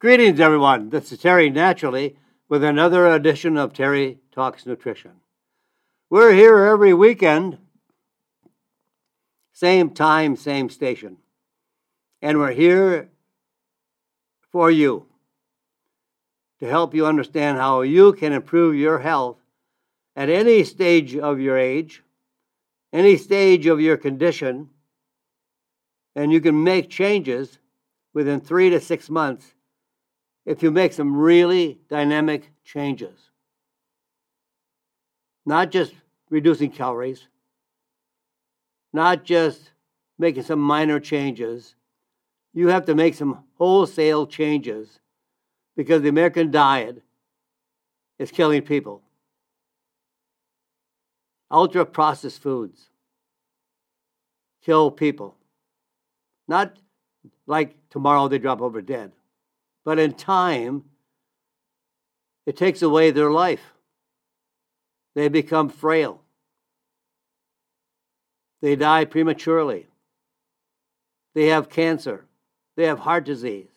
Greetings, everyone. This is Terry Naturally with another edition of Terry Talks Nutrition. We're here every weekend, same time, same station. And we're here for you to help you understand how you can improve your health at any stage of your age, any stage of your condition, and you can make changes within three to six months if you make some really dynamic changes. Not just reducing calories, not just making some minor changes. You have to make some wholesale changes because the American diet is killing people. Ultra processed foods kill people. Not like tomorrow they drop over dead, but in time, it takes away their life. They become frail. They die prematurely. They have cancer. They have heart disease.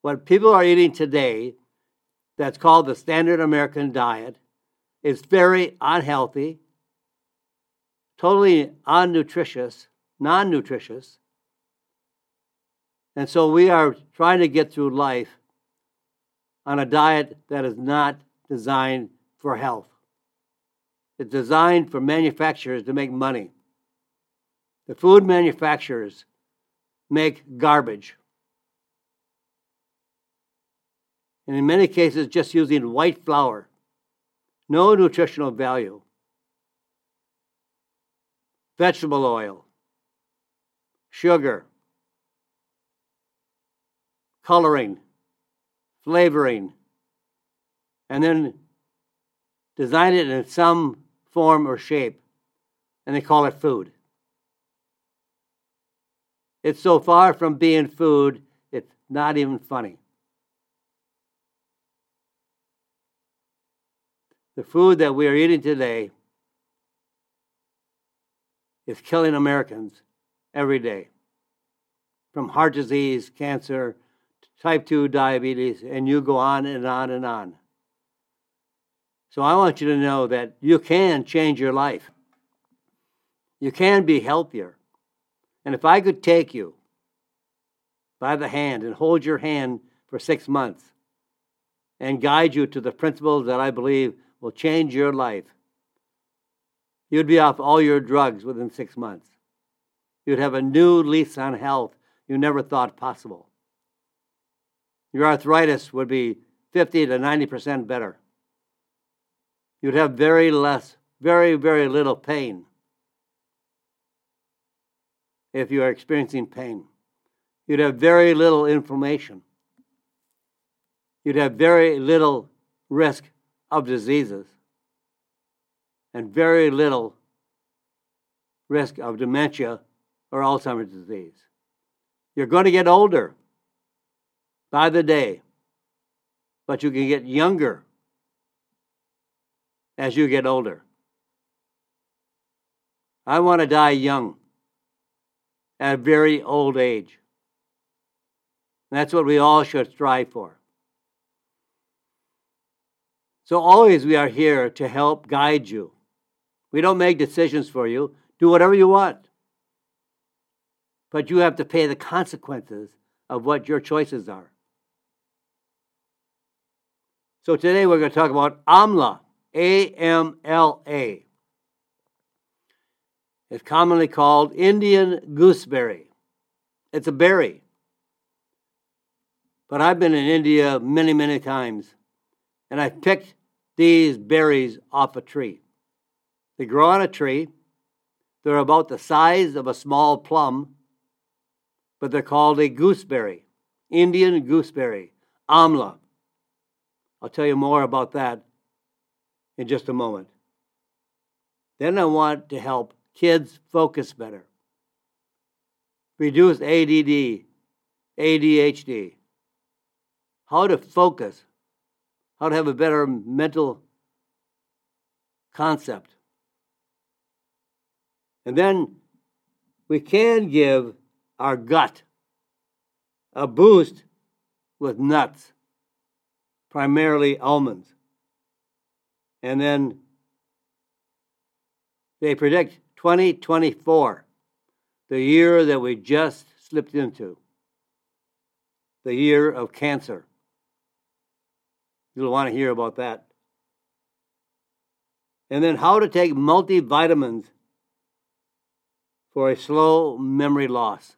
What people are eating today, that's called the standard American diet, is very unhealthy, totally unnutritious, non nutritious. And so we are trying to get through life on a diet that is not designed for health. It's designed for manufacturers to make money. The food manufacturers make garbage. And in many cases, just using white flour, no nutritional value. Vegetable oil, sugar, coloring, flavoring, and then design it in some form or shape, and they call it food. It's so far from being food, it's not even funny. The food that we are eating today is killing Americans every day. From heart disease, cancer, type 2 diabetes, and you go on and on and on. So I want you to know that you can change your life. You can be healthier. And if I could take you by the hand and hold your hand for six months and guide you to the principles that I believe will change your life, you'd be off all your drugs within six months. You'd have a new lease on health you never thought possible. Your arthritis would be 50 to 90% better. You'd have very less, very, very little pain if you are experiencing pain. You'd have very little inflammation. You'd have very little risk of diseases and very little risk of dementia or Alzheimer's disease. You're going to get older by the day, but you can get younger as you get older. I want to die young at a very old age. that's what we all should strive for. So, always we are here to help guide you. We don't make decisions for you. Do whatever you want. But you have to pay the consequences of what your choices are. So today we're going to talk about AMLA, A M L A. It's commonly called Indian gooseberry. It's a berry. But I've been in India many, many times, and I picked these berries off a tree. They grow on a tree. They're about the size of a small plum, but they're called a gooseberry, Indian gooseberry, amla. I'll tell you more about that in just a moment. Then I want to help kids focus better, reduce ADD, ADHD, how to focus, how to have a better mental concept. And then we can give our gut a boost with nuts, primarily almonds. And then they predict 2024, the year that we just slipped into, the year of cancer. You'll want to hear about that. And then how to take multivitamins for a slow memory loss,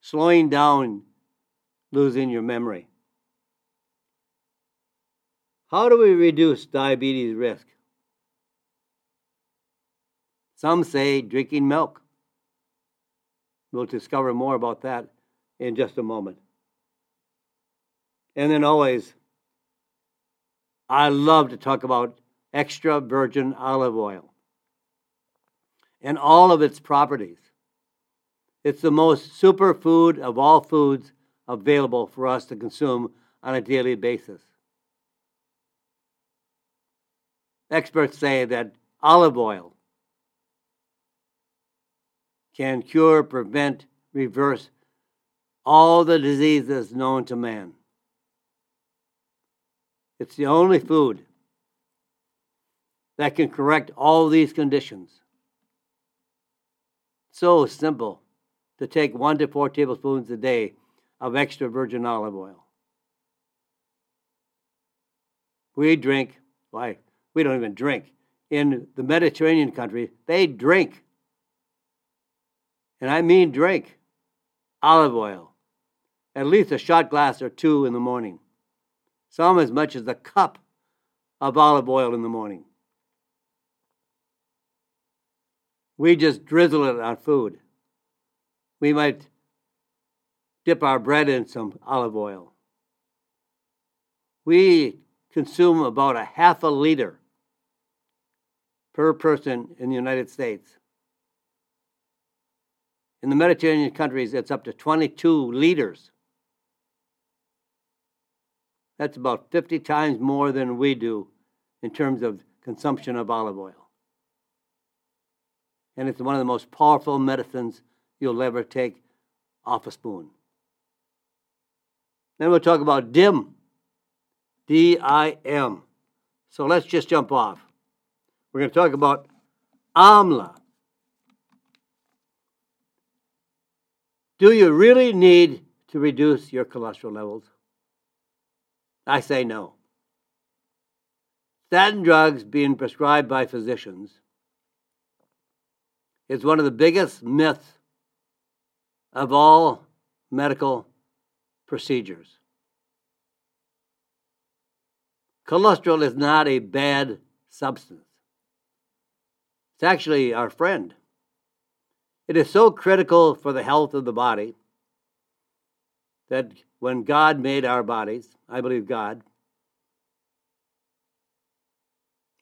slowing down losing your memory. How do we reduce diabetes risk? Some say drinking milk. We'll discover more about that in just a moment. And then always, I love to talk about extra virgin olive oil and all of its properties. It's the most superfood of all foods available for us to consume on a daily basis. Experts say that olive oil can cure, prevent, reverse all the diseases known to man. It's the only food that can correct all these conditions. So simple to take one to four tablespoons a day of extra virgin olive oil. We drink, why, we don't even drink. In the Mediterranean country, they drink. And I mean drink olive oil, at least a shot glass or two in the morning. Some as much as a cup of olive oil in the morning. We just drizzle it on food. We might dip our bread in some olive oil. We consume about a half a liter per person in the United States. In the Mediterranean countries, it's up to 22 liters. That's about 50 times more than we do in terms of consumption of olive oil. And it's one of the most powerful medicines you'll ever take off a spoon. Then we'll talk about DIM. D I M. So let's just jump off. We're going to talk about AMLA. Do you really need to reduce your cholesterol levels? I say no. Statin drugs being prescribed by physicians is one of the biggest myths of all medical procedures. Cholesterol is not a bad substance. It's actually our friend. It is so critical for the health of the body that when God made our bodies, I believe God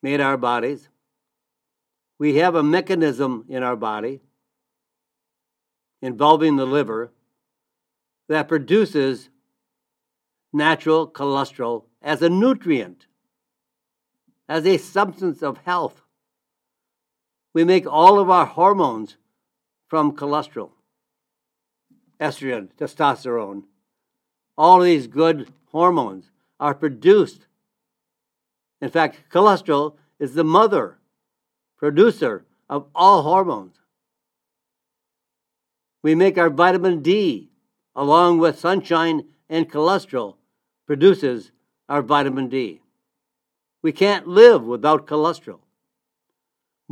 made our bodies, we have a mechanism in our body involving the liver that produces natural cholesterol as a nutrient, as a substance of health. We make all of our hormones from cholesterol estrogen, testosterone. All of these good hormones are produced. In fact, cholesterol is the mother producer of all hormones. We make our vitamin D along with sunshine and cholesterol, produces our vitamin D. We can't live without cholesterol.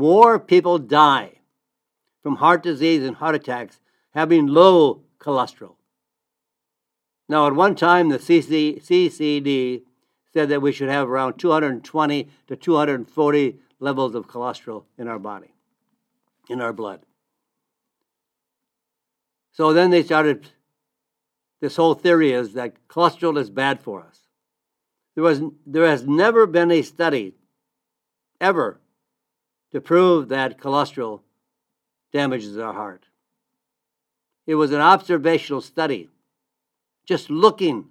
More people die from heart disease and heart attacks having low cholesterol. Now, at one time, the CC, CCD said that we should have around 220 to 240 levels of cholesterol in our body, in our blood. So then they started this whole theory is that cholesterol is bad for us. There, was, there has never been a study, ever, to prove that cholesterol damages our heart. It was an observational study, just looking,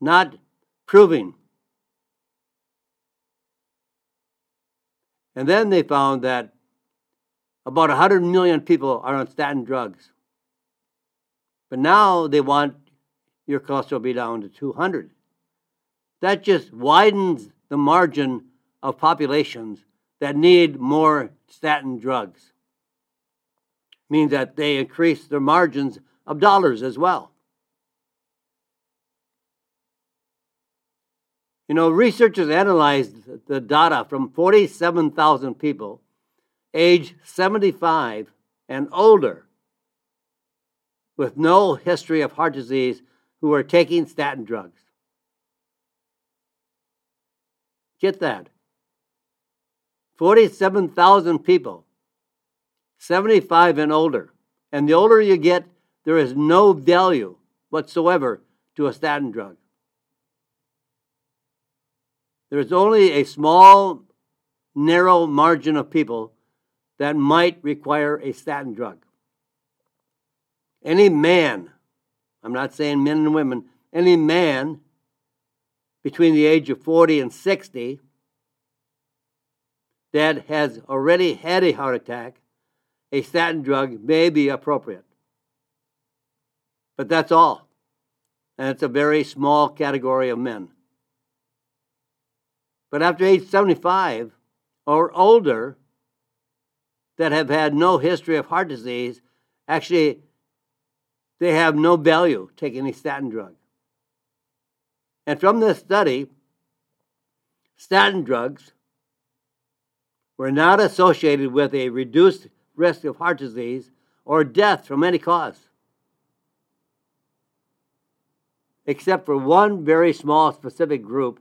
not proving. And then they found that about 100 million people are on statin drugs. But now they want your cholesterol will be down to 200. That just widens the margin of populations that need more statin drugs. Means that they increase their margins of dollars as well. You know, researchers analyzed the data from 47,000 people age 75 and older with no history of heart disease who are taking statin drugs. Get that. 47,000 people, 75 and older. And the older you get, there is no value whatsoever to a statin drug. There is only a small, narrow margin of people that might require a statin drug. Any man, I'm not saying men and women, any man between the age of 40 and 60 that has already had a heart attack, a statin drug may be appropriate. But that's all. And it's a very small category of men. But after age 75 or older that have had no history of heart disease, actually, they have no value taking a statin drug. And from this study, statin drugs were not associated with a reduced risk of heart disease or death from any cause, except for one very small specific group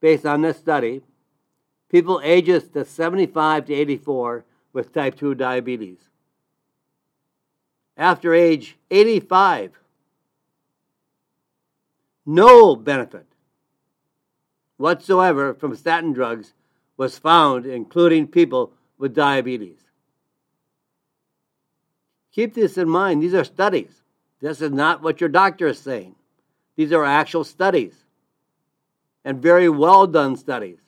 based on this study, people ages to 75 to 84 with type 2 diabetes. After age 85, no benefit whatsoever from statin drugs was found, including people with diabetes. Keep this in mind. These are studies. This is not what your doctor is saying. These are actual studies and very well done studies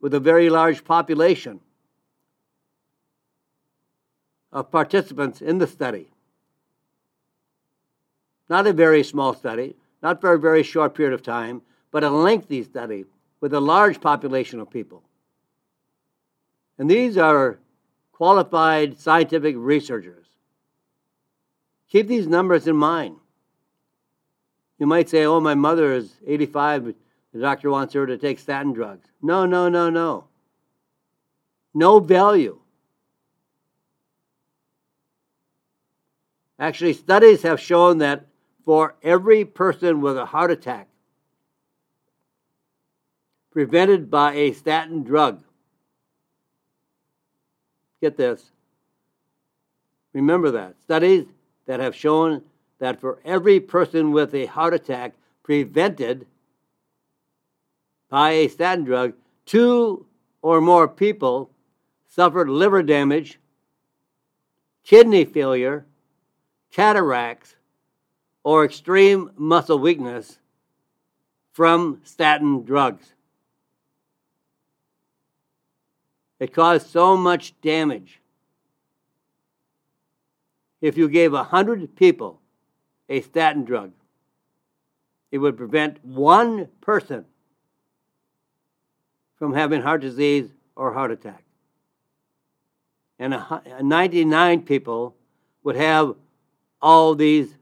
with a very large population of participants in the study. Not a very small study, not for a very short period of time, but a lengthy study with a large population of people. And these are qualified scientific researchers. Keep these numbers in mind. You might say, oh, my mother is 85, the doctor wants her to take statin drugs. No, no, no, no. No value. Actually, studies have shown that for every person with a heart attack prevented by a statin drug, get this, remember that. Studies that have shown that for every person with a heart attack prevented by a statin drug, two or more people suffered liver damage, kidney failure, cataracts, or extreme muscle weakness from statin drugs. It caused so much damage. If you gave 100 people a statin drug, it would prevent one person from having heart disease or heart attack. And 99 people would have all these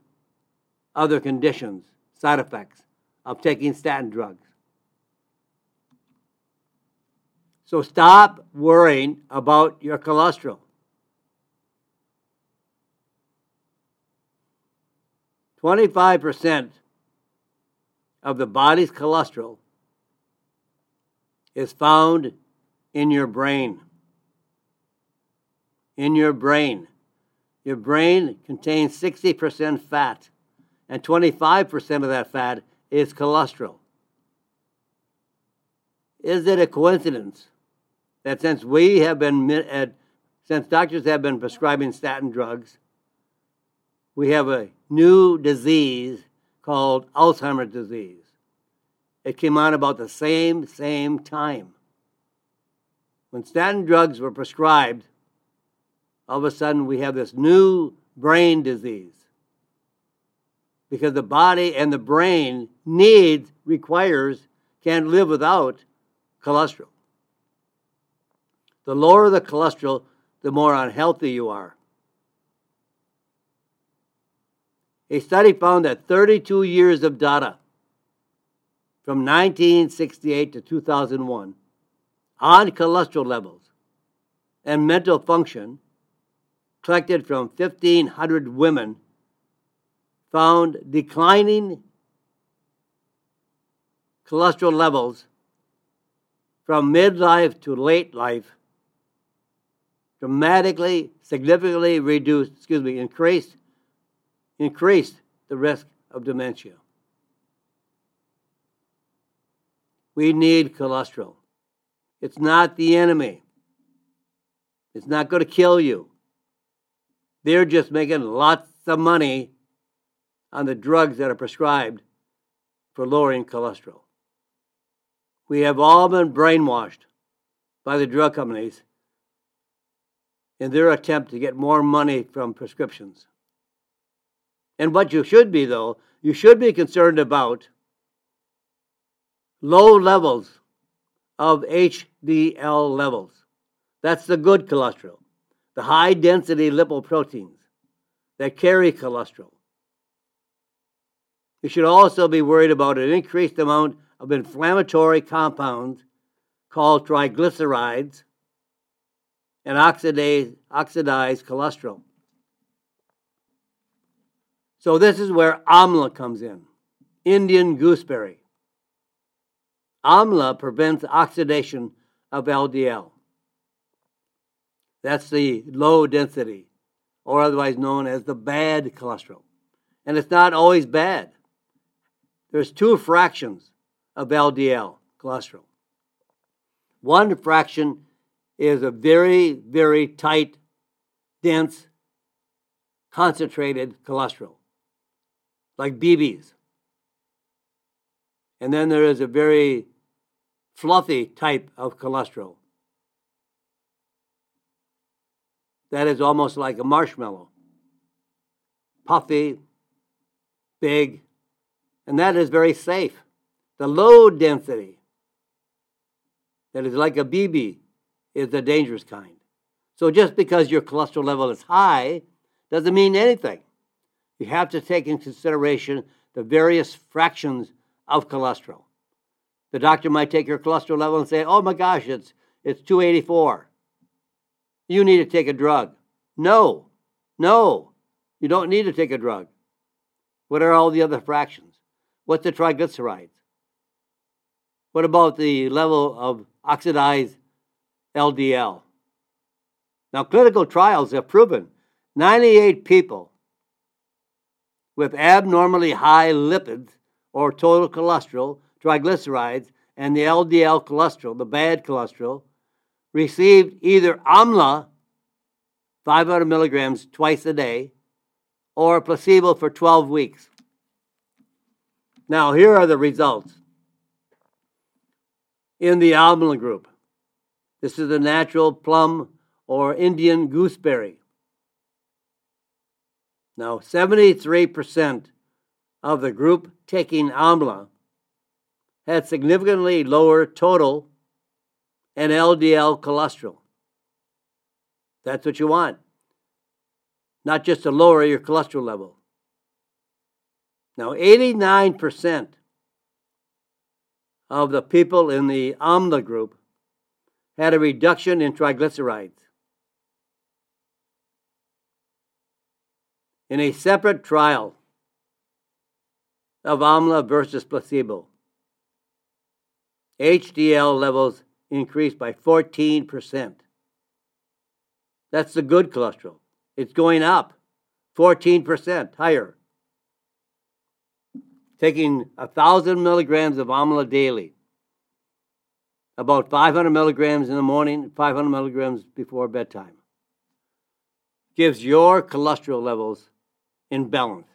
other conditions, side effects of taking statin drugs. So stop worrying about your cholesterol. Twenty-five percent of the body's cholesterol is found in your brain. In your brain. Your brain contains 60% fat, and 25% of that fat is cholesterol. Is it a coincidence that since we have been, since doctors have been prescribing statin drugs, we have a new disease called Alzheimer's disease? It came on about the same, same time. When statin drugs were prescribed, all of a sudden we have this new brain disease because the body and the brain needs, requires, can't live without cholesterol. The lower the cholesterol, the more unhealthy you are. A study found that 32 years of data from 1968 to 2001 on cholesterol levels and mental function collected from 1,500 women found declining cholesterol levels from midlife to late life dramatically, significantly reduced, excuse me, increased, increased the risk of dementia. We need cholesterol. It's not the enemy. It's not going to kill you. They're just making lots of money on the drugs that are prescribed for lowering cholesterol. We have all been brainwashed by the drug companies in their attempt to get more money from prescriptions. And what you should be, though, you should be concerned about low levels of HDL levels. That's the good cholesterol, the high density lipoproteins that carry cholesterol. You should also be worried about an increased amount of inflammatory compounds called triglycerides and oxidized, oxidized cholesterol. So, this is where amla comes in Indian gooseberry. Amla prevents oxidation of LDL. That's the low density, or otherwise known as the bad cholesterol. And it's not always bad. There's two fractions of LDL cholesterol. One fraction is a very, very tight, dense, concentrated cholesterol, like BBs. And then there is a very fluffy type of cholesterol. That is almost like a marshmallow. Puffy, big, and that is very safe. The low density, that is like a BB, is the dangerous kind. So just because your cholesterol level is high doesn't mean anything. You have to take in consideration the various fractions of cholesterol. The doctor might take your cholesterol level and say, "Oh my gosh, it's it's 284. You need to take a drug." No. No. You don't need to take a drug. What are all the other fractions? What's the triglycerides? What about the level of oxidized LDL? Now, clinical trials have proven 98 people with abnormally high lipids or total cholesterol, triglycerides, and the LDL cholesterol, the bad cholesterol, received either AMLA, 500 milligrams twice a day, or a placebo for 12 weeks. Now, here are the results. In the amla group, this is the natural plum or Indian gooseberry. Now, 73% of the group taking amla had significantly lower total and LDL cholesterol. That's what you want, not just to lower your cholesterol level. Now, 89% of the people in the AMLA group had a reduction in triglycerides. In a separate trial of AMLA versus placebo, HDL levels increased by 14%. That's the good cholesterol. It's going up 14% higher taking a thousand milligrams of amla daily, about 500 milligrams in the morning, 500 milligrams before bedtime, gives your cholesterol levels in balance.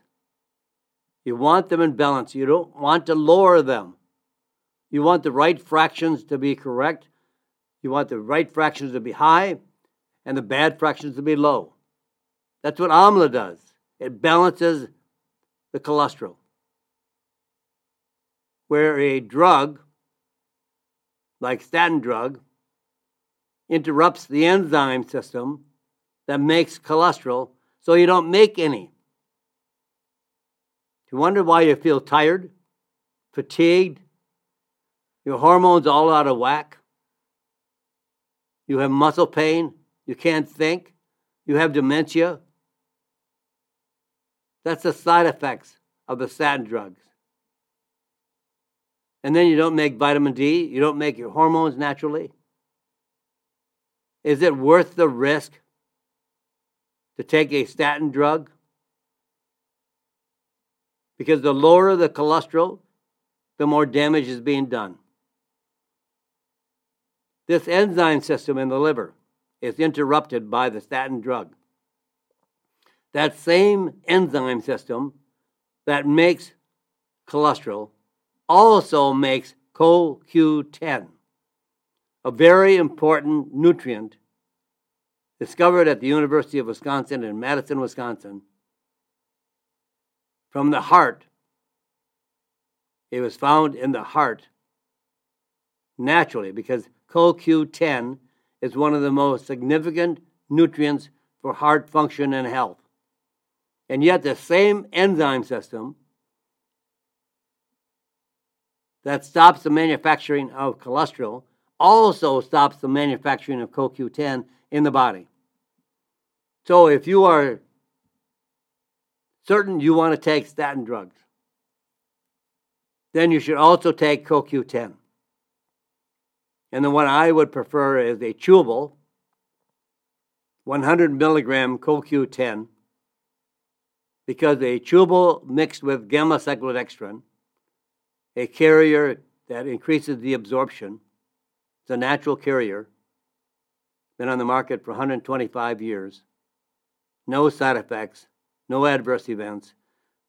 You want them in balance. You don't want to lower them. You want the right fractions to be correct. You want the right fractions to be high and the bad fractions to be low. That's what AMLA does. It balances the cholesterol. where a drug, like statin drug, interrupts the enzyme system that makes cholesterol so you don't make any. Do you wonder why you feel tired, fatigued, your hormones all out of whack? You have muscle pain, you can't think, you have dementia. That's the side effects of the statin drugs. And then you don't make vitamin D, you don't make your hormones naturally. Is it worth the risk to take a statin drug? Because the lower the cholesterol, the more damage is being done. This enzyme system in the liver is interrupted by the statin drug. That same enzyme system that makes cholesterol also makes CoQ10, a very important nutrient discovered at the University of Wisconsin in Madison, Wisconsin, from the heart. It was found in the heart naturally because CoQ10 is one of the most significant nutrients for heart function and health. And yet, the same enzyme system that stops the manufacturing of cholesterol also stops the manufacturing of CoQ10 in the body. So, if you are certain you want to take statin drugs, then you should also take CoQ10. And the one I would prefer is a chewable 100 milligram CoQ10 because a chewable mixed with gamma cyclodextrin, a carrier that increases the absorption, it's a natural carrier, been on the market for 125 years, no side effects, no adverse events,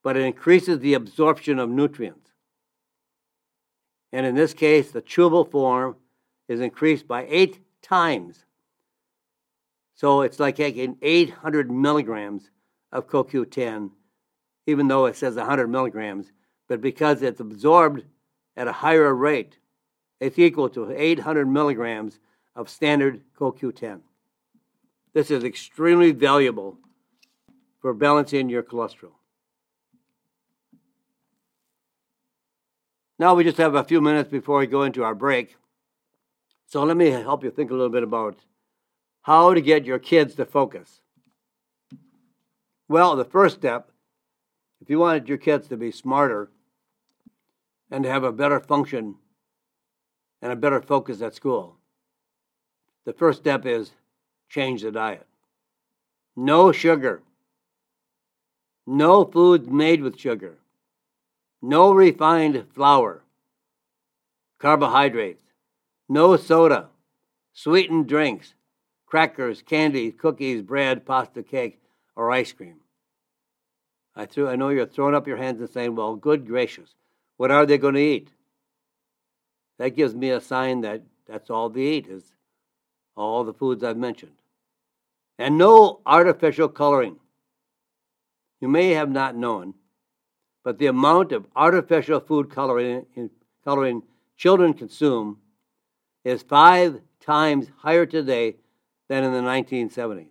but it increases the absorption of nutrients. And in this case, the chewable form is increased by eight times. So it's like taking 800 milligrams of CoQ10, even though it says 100 milligrams, but because it's absorbed at a higher rate, it's equal to 800 milligrams of standard CoQ10. This is extremely valuable for balancing your cholesterol. Now we just have a few minutes before we go into our break. So let me help you think a little bit about how to get your kids to focus. Well, the first step, if you wanted your kids to be smarter and to have a better function and a better focus at school, the first step is change the diet. No sugar. No foods made with sugar. No refined flour. Carbohydrates no soda, sweetened drinks, crackers, candy, cookies, bread, pasta, cake, or ice cream. I, threw, I know you're throwing up your hands and saying, well, good gracious, what are they going to eat? That gives me a sign that that's all they eat is all the foods I've mentioned. And no artificial coloring. You may have not known, but the amount of artificial food coloring, coloring children consume is five times higher today than in the 1970s.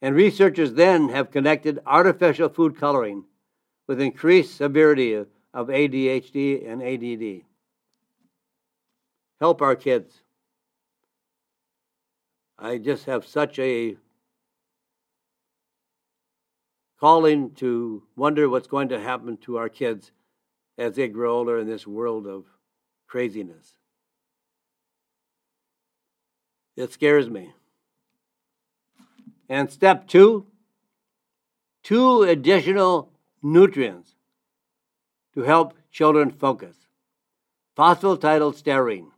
And researchers then have connected artificial food coloring with increased severity of, ADHD and ADD. Help our kids. I just have such a calling to wonder what's going to happen to our kids as they grow older in this world of craziness. It scares me. And step two two additional nutrients to help children focus phosphatidylserine.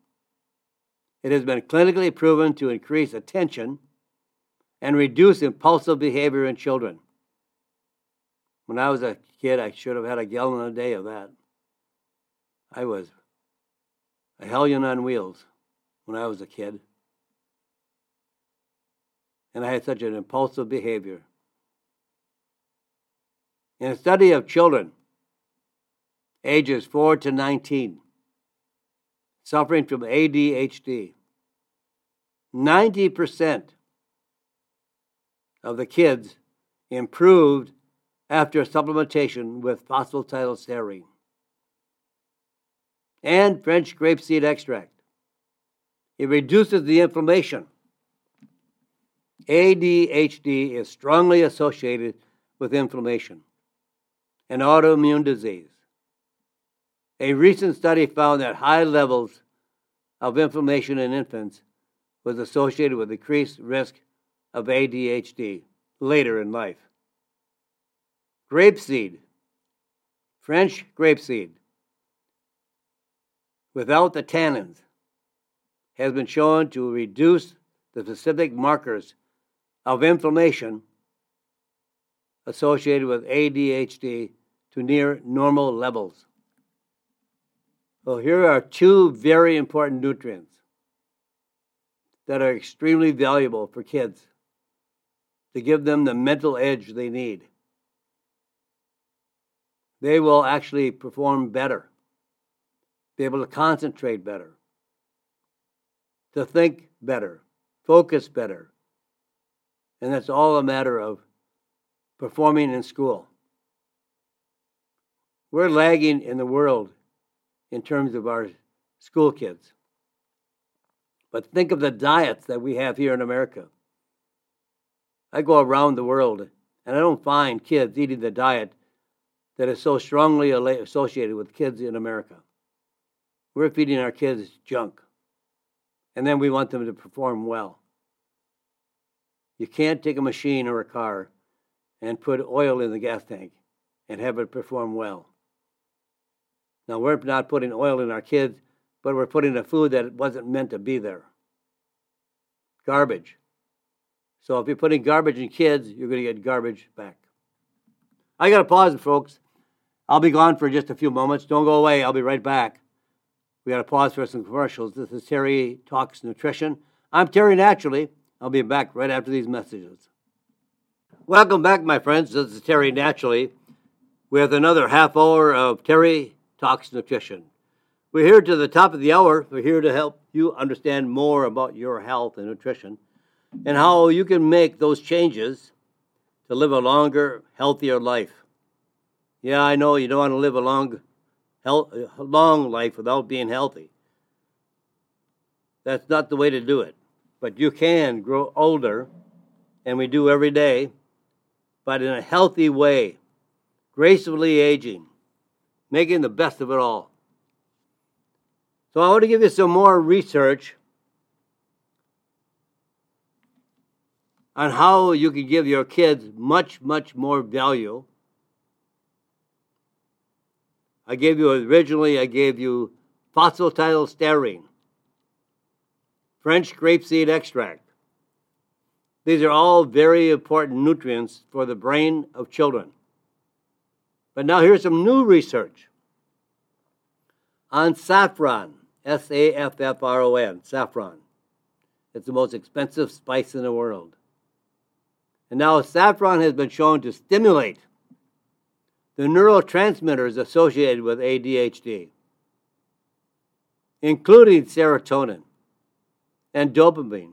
It has been clinically proven to increase attention and reduce impulsive behavior in children. When I was a kid, I should have had a gallon a day of that. I was a hellion on wheels when I was a kid. And I had such an impulsive behavior. In a study of children ages 4 to 19, suffering from ADHD. 90% of the kids improved after supplementation with phosphatidylserine and French grapeseed extract. It reduces the inflammation. ADHD is strongly associated with inflammation and autoimmune disease. A recent study found that high levels of inflammation in infants was associated with increased risk of ADHD later in life. Grapeseed, French grapeseed, without the tannins, has been shown to reduce the specific markers of inflammation associated with ADHD to near normal levels. Well, here are two very important nutrients that are extremely valuable for kids to give them the mental edge they need. They will actually perform better, be able to concentrate better, to think better, focus better. And that's all a matter of performing in school. We're lagging in the world in terms of our school kids. But think of the diets that we have here in America. I go around the world and I don't find kids eating the diet that is so strongly associated with kids in America. We're feeding our kids junk. And then we want them to perform well. You can't take a machine or a car and put oil in the gas tank and have it perform well. Now, we're not putting oil in our kids, but we're putting a food that wasn't meant to be there. Garbage. So if you're putting garbage in kids, you're going to get garbage back. I got to pause, folks. I'll be gone for just a few moments. Don't go away. I'll be right back. We got to pause for some commercials. This is Terry Talks Nutrition. I'm Terry Naturally. I'll be back right after these messages. Welcome back, my friends. This is Terry Naturally with another half hour of Terry Talks Nutrition. We're here to the top of the hour. We're here to help you understand more about your health and nutrition and how you can make those changes to live a longer, healthier life. Yeah, I know you don't want to live a long, health, long life without being healthy. That's not the way to do it. But you can grow older, and we do every day, but in a healthy way, gracefully aging, making the best of it all. So I want to give you some more research on how you can give your kids much, much more value. I gave you originally, I gave you phosphatidylserine, French grapeseed extract. These are all very important nutrients for the brain of children. But now here's some new research on saffron, S A F F R O N, saffron. It's the most expensive spice in the world. And now saffron has been shown to stimulate the neurotransmitters associated with ADHD, including serotonin and dopamine.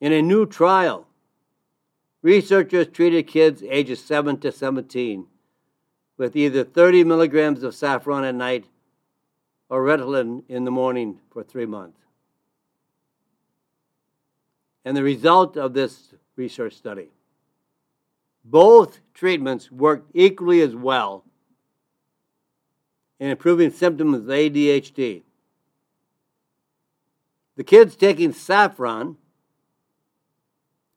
In a new trial, researchers treated kids ages 7 to 17 with either 30 milligrams of saffron at night or Ritalin in the morning for three months. And the result of this research study both treatments worked equally as well in improving symptoms of ADHD. The kids taking saffron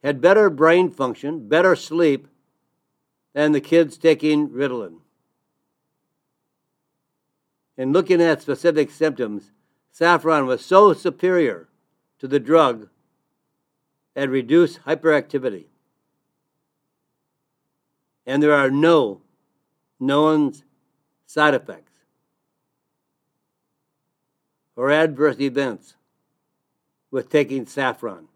had better brain function, better sleep than the kids taking Ritalin. In looking at specific symptoms, saffron was so superior to the drug and reduced hyperactivity. And there are no known side effects or adverse events with taking saffron.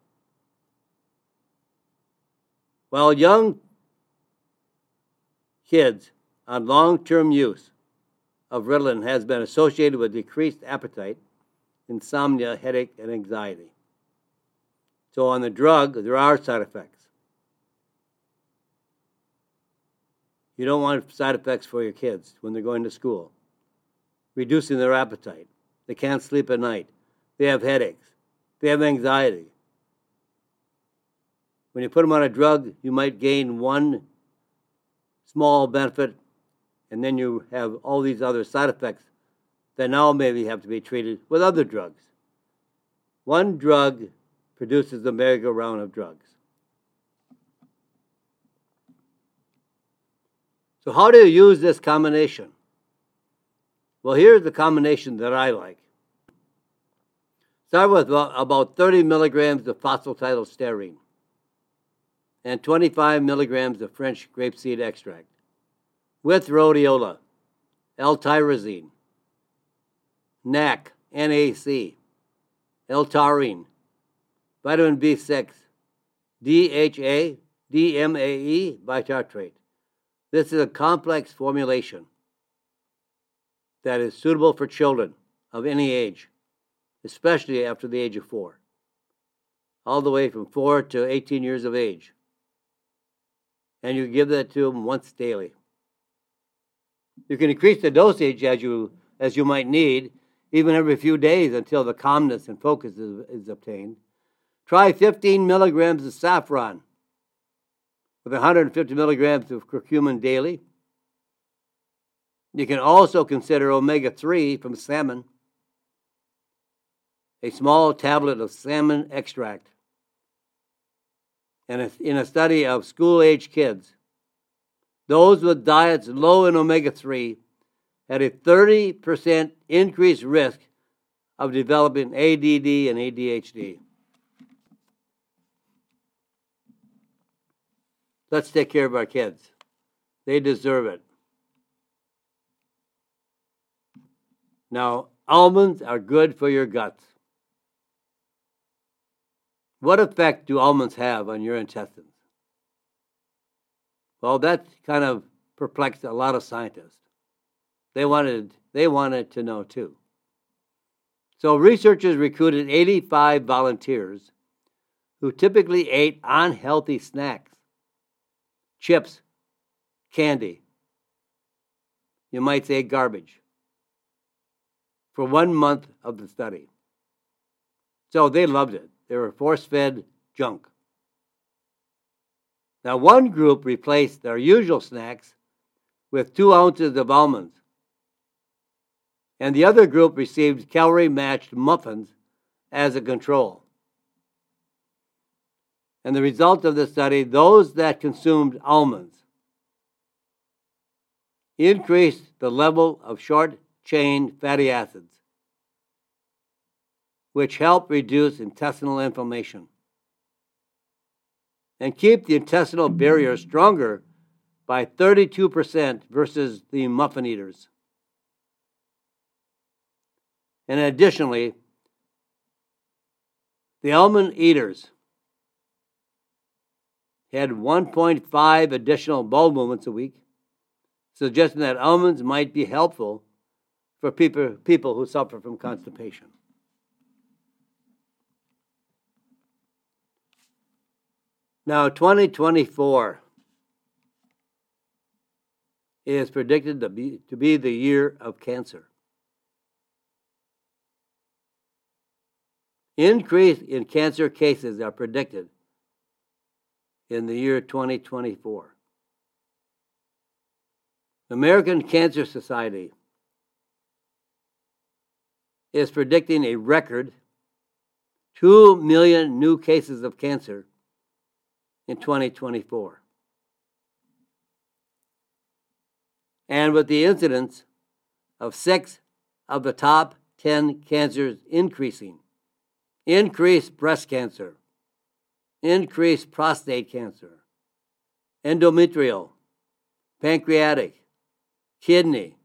While young kids on long term use of Ritalin has been associated with decreased appetite, insomnia, headache, and anxiety. So, on the drug, there are side effects. You don't want side effects for your kids when they're going to school. Reducing their appetite. They can't sleep at night. They have headaches. They have anxiety. When you put them on a drug, you might gain one small benefit, and then you have all these other side effects that now maybe have to be treated with other drugs. One drug produces the merry-go-round of drugs. So, how do you use this combination? Well, here's the combination that I like. Start with about 30 milligrams of phosphatidylserine and 25 milligrams of French grapeseed extract with rhodiola, L-tyrosine, NAC, NAC, L-taurine, vitamin B6, DHA, DMAE bitartrate. This is a complex formulation that is suitable for children of any age, especially after the age of four, all the way from four to 18 years of age. And you give that to them once daily. You can increase the dosage as you as you might need, even every few days until the calmness and focus is, is obtained. Try 15 milligrams of saffron with 150 milligrams of curcumin daily. You can also consider omega 3 from salmon, a small tablet of salmon extract. And in a study of school age kids, those with diets low in omega 3 had a 30% increased risk of developing ADD and ADHD. Let's take care of our kids. They deserve it. Now, almonds are good for your guts. What effect do almonds have on your intestines? Well, that kind of perplexed a lot of scientists. They wanted, they wanted to know too. So, researchers recruited 85 volunteers who typically ate unhealthy snacks chips, candy. You might say garbage for one month of the study. So they loved it. They were force fed junk. Now, one group replaced their usual snacks with two ounces of almonds, and the other group received calorie matched muffins as a control. And the result of the study those that consumed almonds increased the level of short chain fatty acids, which help reduce intestinal inflammation and keep the intestinal barrier stronger by 32% versus the muffin eaters. And additionally, the almond eaters had 1.5 additional bowel movements a week, suggesting that almonds might be helpful for people, people who suffer from constipation. Now, 2024 is predicted to be, to be the year of cancer. Increase in cancer cases are predicted in the year 2024. The American Cancer Society is predicting a record 2 million new cases of cancer in 2024. And with the incidence of six of the top 10 cancers increasing, increased breast cancer, increased prostate cancer, endometrial, pancreatic, kidney,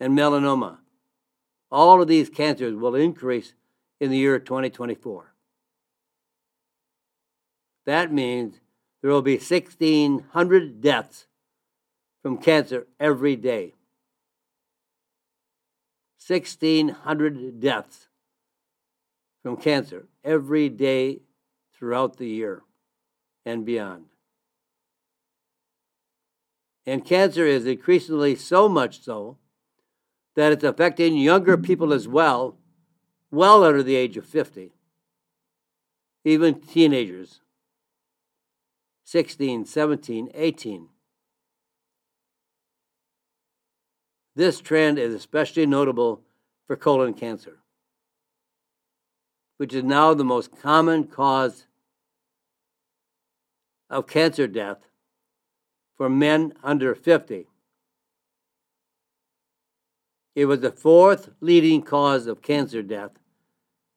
and melanoma. All of these cancers will increase in the year 2024. That means there will be 1,600 deaths from cancer every day. 1,600 deaths from cancer every day throughout the year and beyond. And cancer is increasingly so much so that it's affecting younger people as well, well under the age of 50, even teenagers, 16, 17, 18. This trend is especially notable for colon cancer, which is now the most common cause of cancer death for men under 50. It was the fourth leading cause of cancer death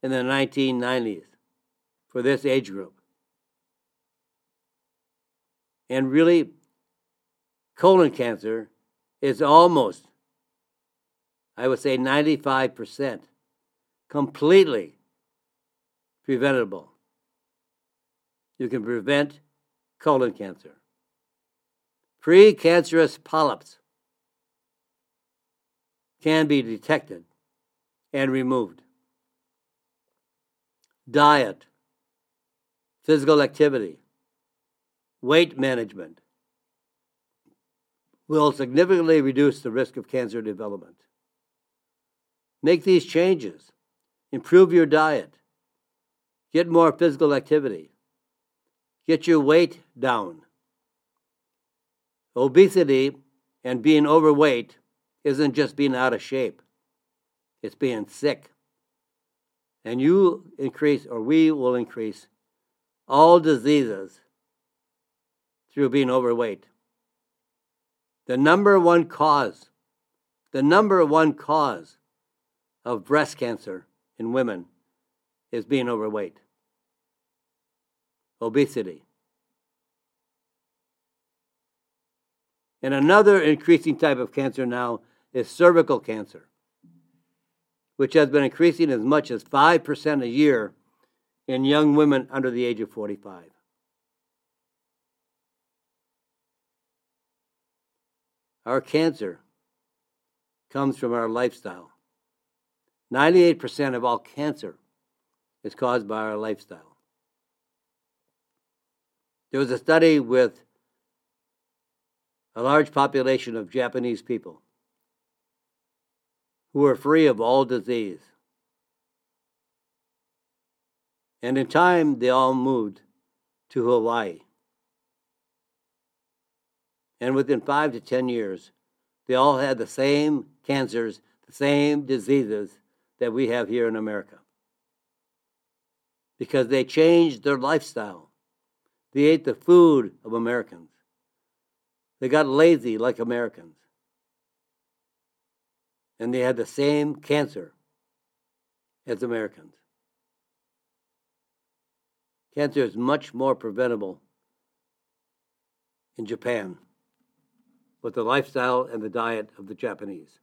in the 1990s for this age group. And really, colon cancer is almost, I would say 95%, completely preventable. You can prevent colon cancer. Precancerous polyps can be detected and removed. Diet, physical activity, weight management will significantly reduce the risk of cancer development. Make these changes. Improve your diet. Get more physical activity. Get your weight down. Obesity and being overweight isn't just being out of shape, it's being sick. And you increase, or we will increase, all diseases through being overweight. The number one cause, the number one cause of breast cancer in women is being overweight, obesity. And another increasing type of cancer now is cervical cancer, which has been increasing as much as 5% a year in young women under the age of 45. Our cancer comes from our lifestyle. 98% of all cancer is caused by our lifestyle. There was a study with a large population of Japanese people who were free of all disease. And in time, they all moved to Hawaii. And within five to ten years, they all had the same cancers, the same diseases that we have here in America. Because they changed their lifestyle. They ate the food of Americans. They got lazy like Americans. And they had the same cancer as Americans. Cancer is much more preventable in Japan with the lifestyle and the diet of the Japanese.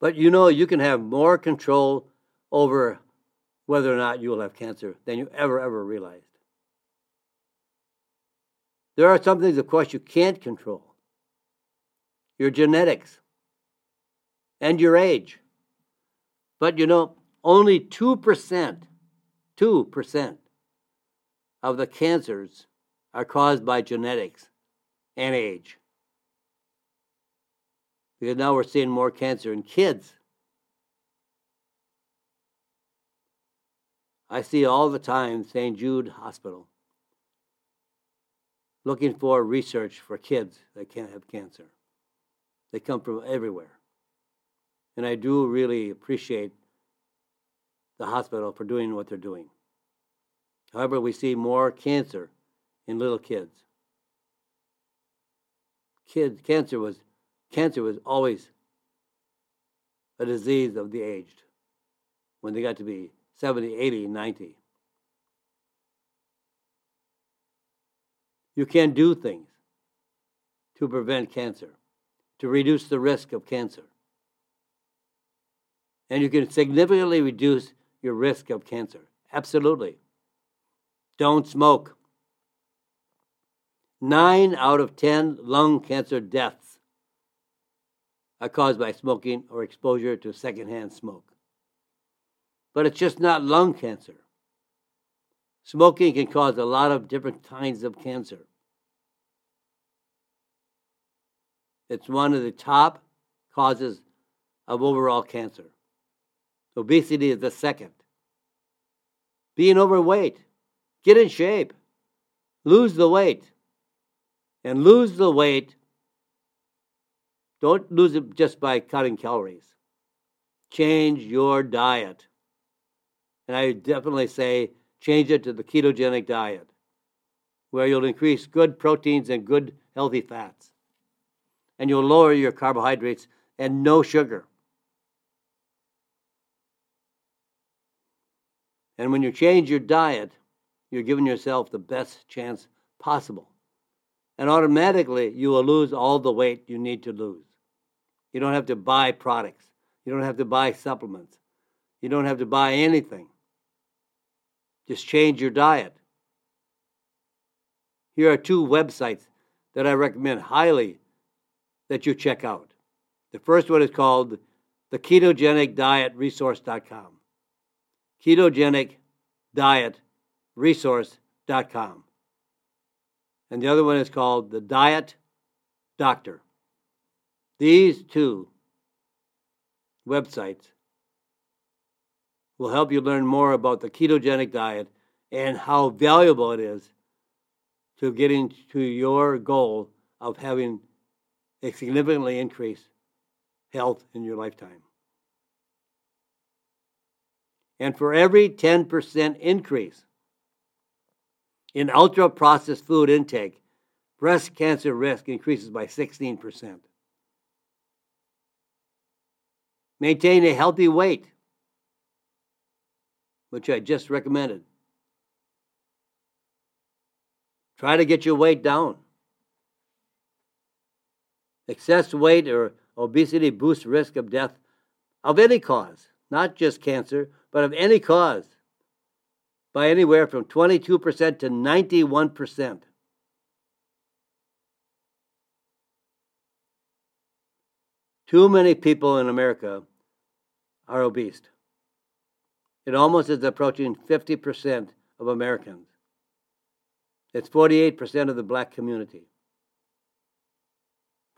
But you know, you can have more control over whether or not you will have cancer than you ever, ever realized. There are some things, of course, you can't control your genetics and your age. But you know, only 2%, 2% of the cancers are caused by genetics and age. Because now we're seeing more cancer in kids. I see all the time St. Jude Hospital looking for research for kids that can't have cancer. They come from everywhere. And I do really appreciate the hospital for doing what they're doing. However, we see more cancer in little kids. Kids, cancer was cancer was always a disease of the aged when they got to be 70, 80, 90. You can do things to prevent cancer, to reduce the risk of cancer. And you can significantly reduce your risk of cancer. Absolutely. Don't smoke. Nine out of 10 lung cancer deaths are caused by smoking or exposure to secondhand smoke. But it's just not lung cancer. Smoking can cause a lot of different kinds of cancer. It's one of the top causes of overall cancer. Obesity is the second. Being overweight, get in shape, lose the weight. And lose the weight. Don't lose it just by cutting calories. Change your diet. And I definitely say change it to the ketogenic diet, where you'll increase good proteins and good healthy fats. And you'll lower your carbohydrates and no sugar. And when you change your diet, you're giving yourself the best chance possible. And automatically, you will lose all the weight you need to lose. You don't have to buy products, you don't have to buy supplements, you don't have to buy anything. Just change your diet. Here are two websites that I recommend highly that you check out. The first one is called the ketogenic diet resource.com. Ketogenic diet resource.com. And the other one is called the Diet Doctor. These two websites will help you learn more about the ketogenic diet and how valuable it is to getting to your goal of having a significantly increased health in your lifetime. And for every 10% increase in ultra processed food intake, breast cancer risk increases by 16%. Maintain a healthy weight, which I just recommended. Try to get your weight down. Excess weight or obesity boosts risk of death of any cause, not just cancer, but of any cause, by anywhere from 22% to 91%. Too many people in America are obese. It almost is approaching 50% of Americans. It's 48% of the black community,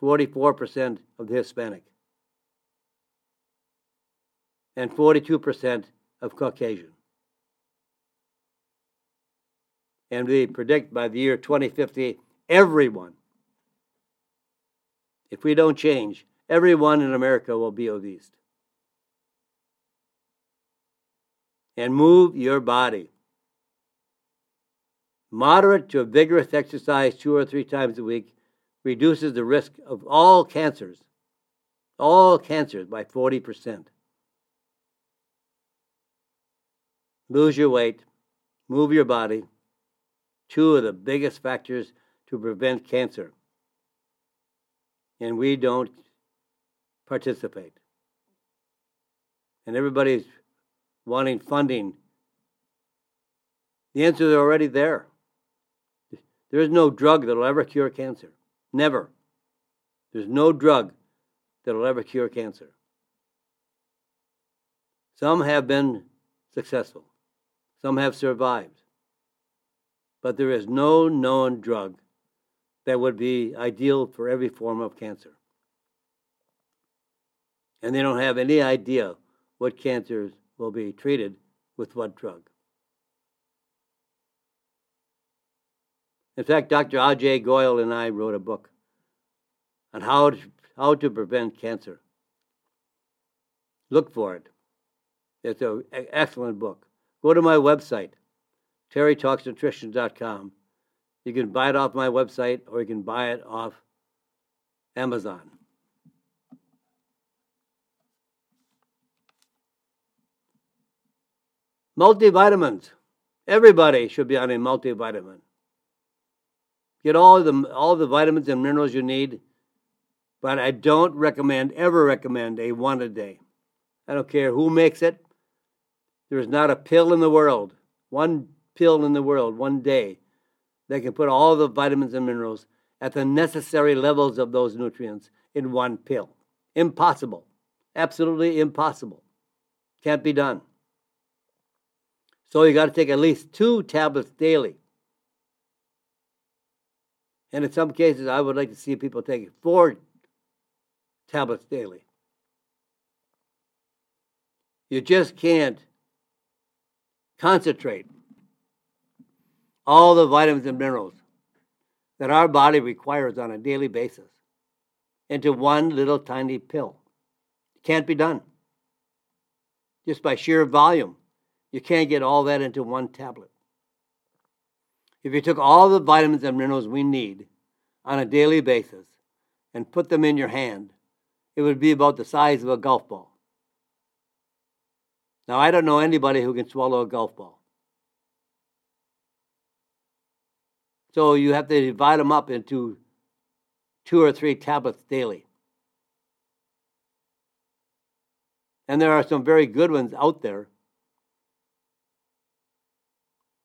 44% of the Hispanic, and 42% of Caucasian. And we predict by the year 2050, everyone, if we don't change, everyone in America will be obese. And move your body. Moderate to vigorous exercise two or three times a week reduces the risk of all cancers, all cancers by 40%. Lose your weight, move your body, two of the biggest factors to prevent cancer. And we don't participate. And everybody's wanting funding. The answers are already there. There is no drug that will ever cure cancer. Never. There's no drug that will ever cure cancer. Some have been successful, some have survived. But there is no known drug that would be ideal for every form of cancer. And they don't have any idea what cancers will be treated with what drug. In fact, Dr. Ajay Goel and I wrote a book on how to, how to prevent cancer. Look for it. It's an excellent book. Go to my website, terrytalksnutrition.com. You can buy it off my website or you can buy it off Amazon. Multivitamins. Everybody should be on a multivitamin. Get all the all the vitamins and minerals you need, but I don't recommend ever recommend a one a day. I don't care who makes it. There is not a pill in the world, one pill in the world, one day that can put all the vitamins and minerals at the necessary levels of those nutrients in one pill. Impossible. Absolutely impossible. Can't be done. So you got to take at least two tablets daily. And in some cases, I would like to see people take four tablets daily. You just can't concentrate all the vitamins and minerals that our body requires on a daily basis into one little tiny pill. It can't be done. Just by sheer volume, you can't get all that into one tablet. If you took all the vitamins and minerals we need on a daily basis and put them in your hand, it would be about the size of a golf ball. Now, I don't know anybody who can swallow a golf ball. So you have to divide them up into two or three tablets daily. And there are some very good ones out there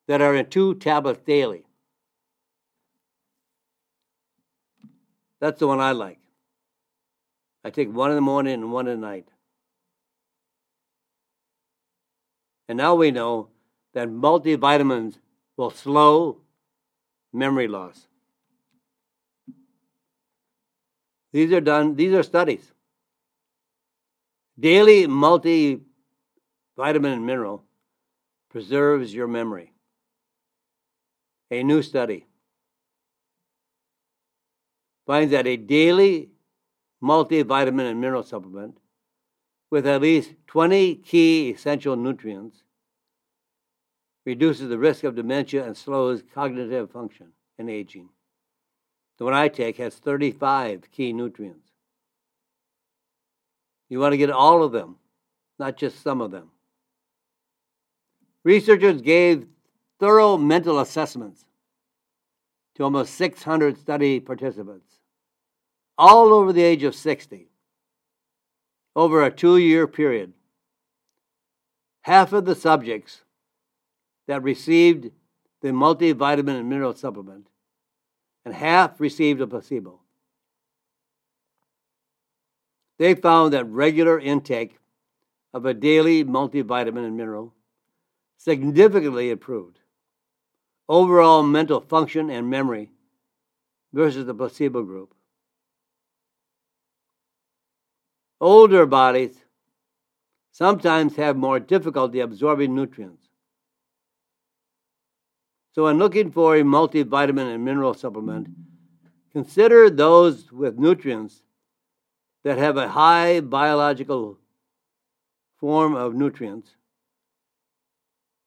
that are in two tablets daily. That's the one I like. I take one in the morning and one at night. And now we know that multivitamins will slow memory loss. These are done, these are studies. Daily multivitamin and mineral preserves your memory. A new study finds that a daily multivitamin and mineral supplement with at least 20 key essential nutrients reduces the risk of dementia and slows cognitive function in aging. The one I take has 35 key nutrients. You want to get all of them, not just some of them. Researchers gave thorough mental assessments to almost 600 study participants, all over the age of 60 over a two year period. Half of the subjects that received the multivitamin and mineral supplement, and half received a placebo. They found that regular intake of a daily multivitamin and mineral significantly improved overall mental function and memory versus the placebo group. Older bodies sometimes have more difficulty absorbing nutrients. So, when looking for a multivitamin and mineral supplement, consider those with nutrients that have a high biological form of nutrients,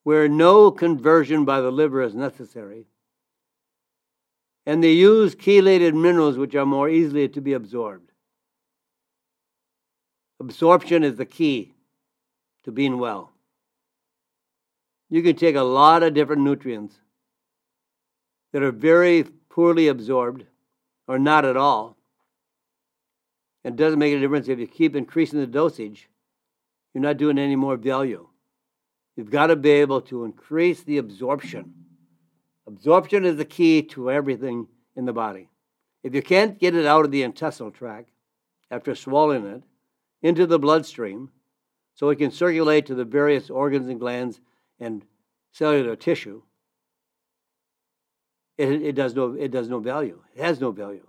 where no conversion by the liver is necessary, and they use chelated minerals which are more easily to be absorbed. Absorption is the key to being well. You can take a lot of different nutrients that are very poorly absorbed or not at all. It doesn't make a difference if you keep increasing the dosage, you're not doing any more value. You've got to be able to increase the absorption. Absorption is the key to everything in the body. If you can't get it out of the intestinal tract after swallowing it, into the bloodstream so it can circulate to the various organs and glands and cellular tissue, it, it, does, no, it does no value. It has no value.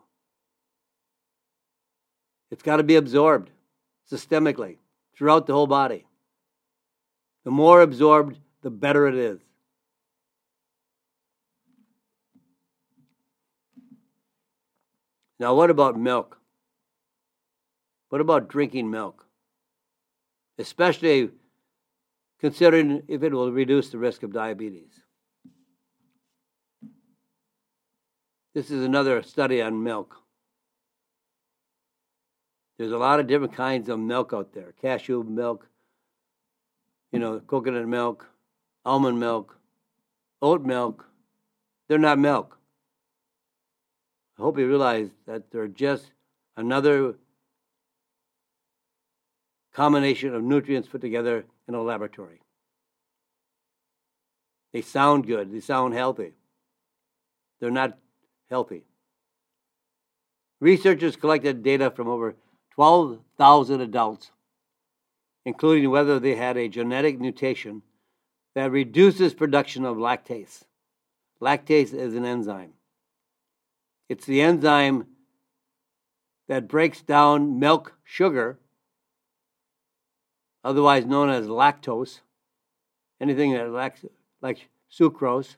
It's got to be absorbed systemically throughout the whole body. The more absorbed, the better it is. Now, what about milk? What about drinking milk? Especially considering if it will reduce the risk of diabetes. This is another study on milk. There's a lot of different kinds of milk out there cashew milk, you know, coconut milk, almond milk, oat milk. They're not milk. I hope you realize that they're just another combination of nutrients put together in a laboratory. They sound good, they sound healthy. they're not healthy. Researchers collected data from over 12,000 adults, including whether they had a genetic mutation that reduces production of lactase. Lactase is an enzyme. It's the enzyme that breaks down milk sugar, otherwise known as lactose, anything that lacks, like sucrose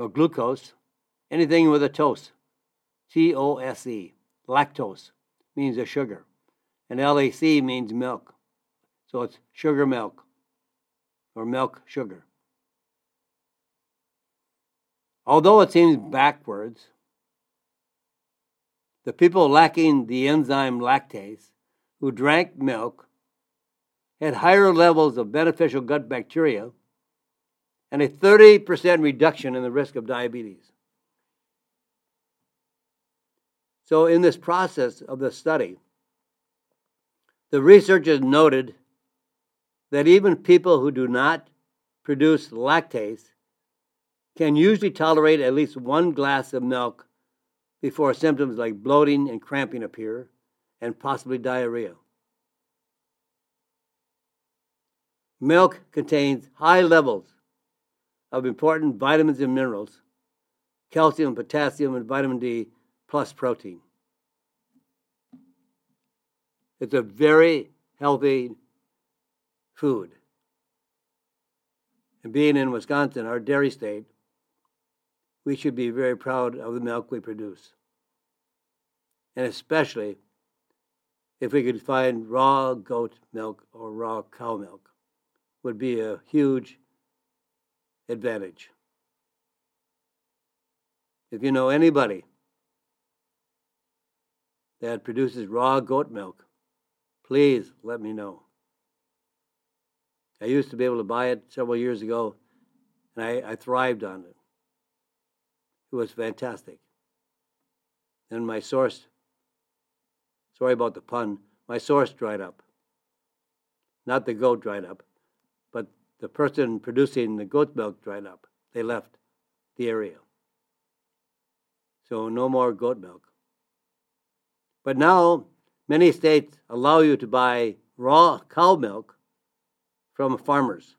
or glucose, anything with a tose, T O S E, lactose means a sugar, and LAC means milk. So it's sugar milk. Or milk sugar. Although it seems backwards, the people lacking the enzyme lactase who drank milk had higher levels of beneficial gut bacteria and a 30% reduction in the risk of diabetes. So, in this process of the study, the researchers noted that even people who do not produce lactase can usually tolerate at least one glass of milk before symptoms like bloating and cramping appear, and possibly diarrhea. Milk contains high levels of important vitamins and minerals, calcium, potassium, and vitamin D, plus protein. It's a very healthy food. And being in Wisconsin, our dairy state, we should be very proud of the milk we produce. And especially if we could find raw goat milk or raw cow milk would be a huge advantage. If you know anybody that produces raw goat milk, please let me know. I used to be able to buy it several years ago, and I, I thrived on it. It was fantastic. And my source, sorry about the pun, my source dried up. Not the goat dried up, the person producing the goat milk dried up. They left the area. So no more goat milk. But now, many states allow you to buy raw cow milk from farmers.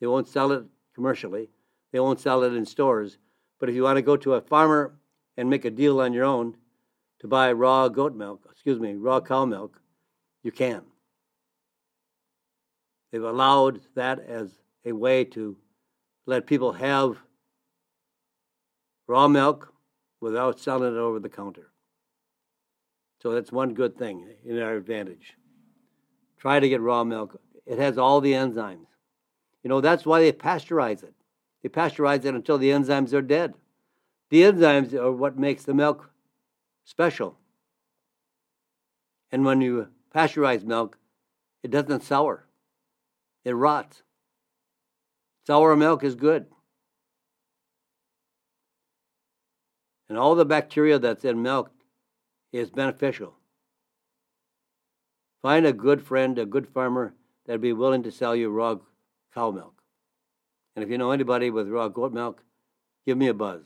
They won't sell it commercially, they won't sell it in stores. But if you want to go to a farmer and make a deal on your own to buy raw goat milk, excuse me, raw cow milk, you can. They've allowed that as a way to let people have raw milk without selling it over the counter. So that's one good thing in our advantage. Try to get raw milk it has all the enzymes. You know, that's why they pasteurize it. They pasteurize it until the enzymes are dead. The enzymes are what makes the milk special. And when you pasteurize milk, it doesn't sour, it rots. Sour milk is good. And all the bacteria that's in milk is beneficial. Find a good friend, a good farmer, that'd be willing to sell you raw cow milk. And if you know anybody with raw goat milk, give me a buzz.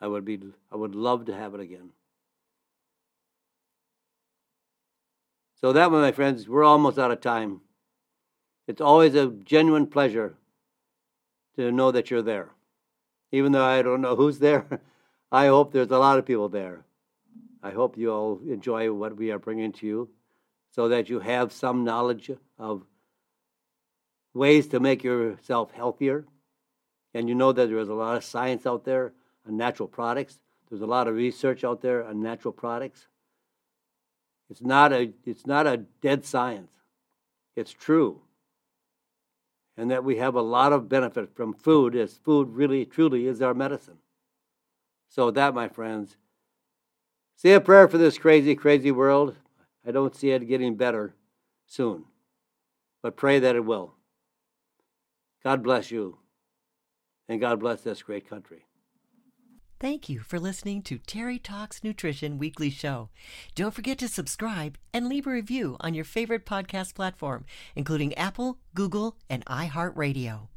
I would be I would love to have it again. So that one, my friends, we're almost out of time. It's always a genuine pleasure to know that you're there. Even though I don't know who's there, I hope there's a lot of people there. I hope you all enjoy what we are bringing to you so that you have some knowledge of ways to make yourself healthier. And you know that there is a lot of science out there on natural products. There's a lot of research out there on natural products. It's not a, it's not a dead science. It's true. And that we have a lot of benefit from food, as food really, truly is our medicine. So, that, my friends, say a prayer for this crazy, crazy world. I don't see it getting better soon, but pray that it will. God bless you, and God bless this great country. Thank you for listening to Terry Talks Nutrition Weekly Show. Don't forget to subscribe and leave a review on your favorite podcast platform, including Apple, Google, and iHeartRadio.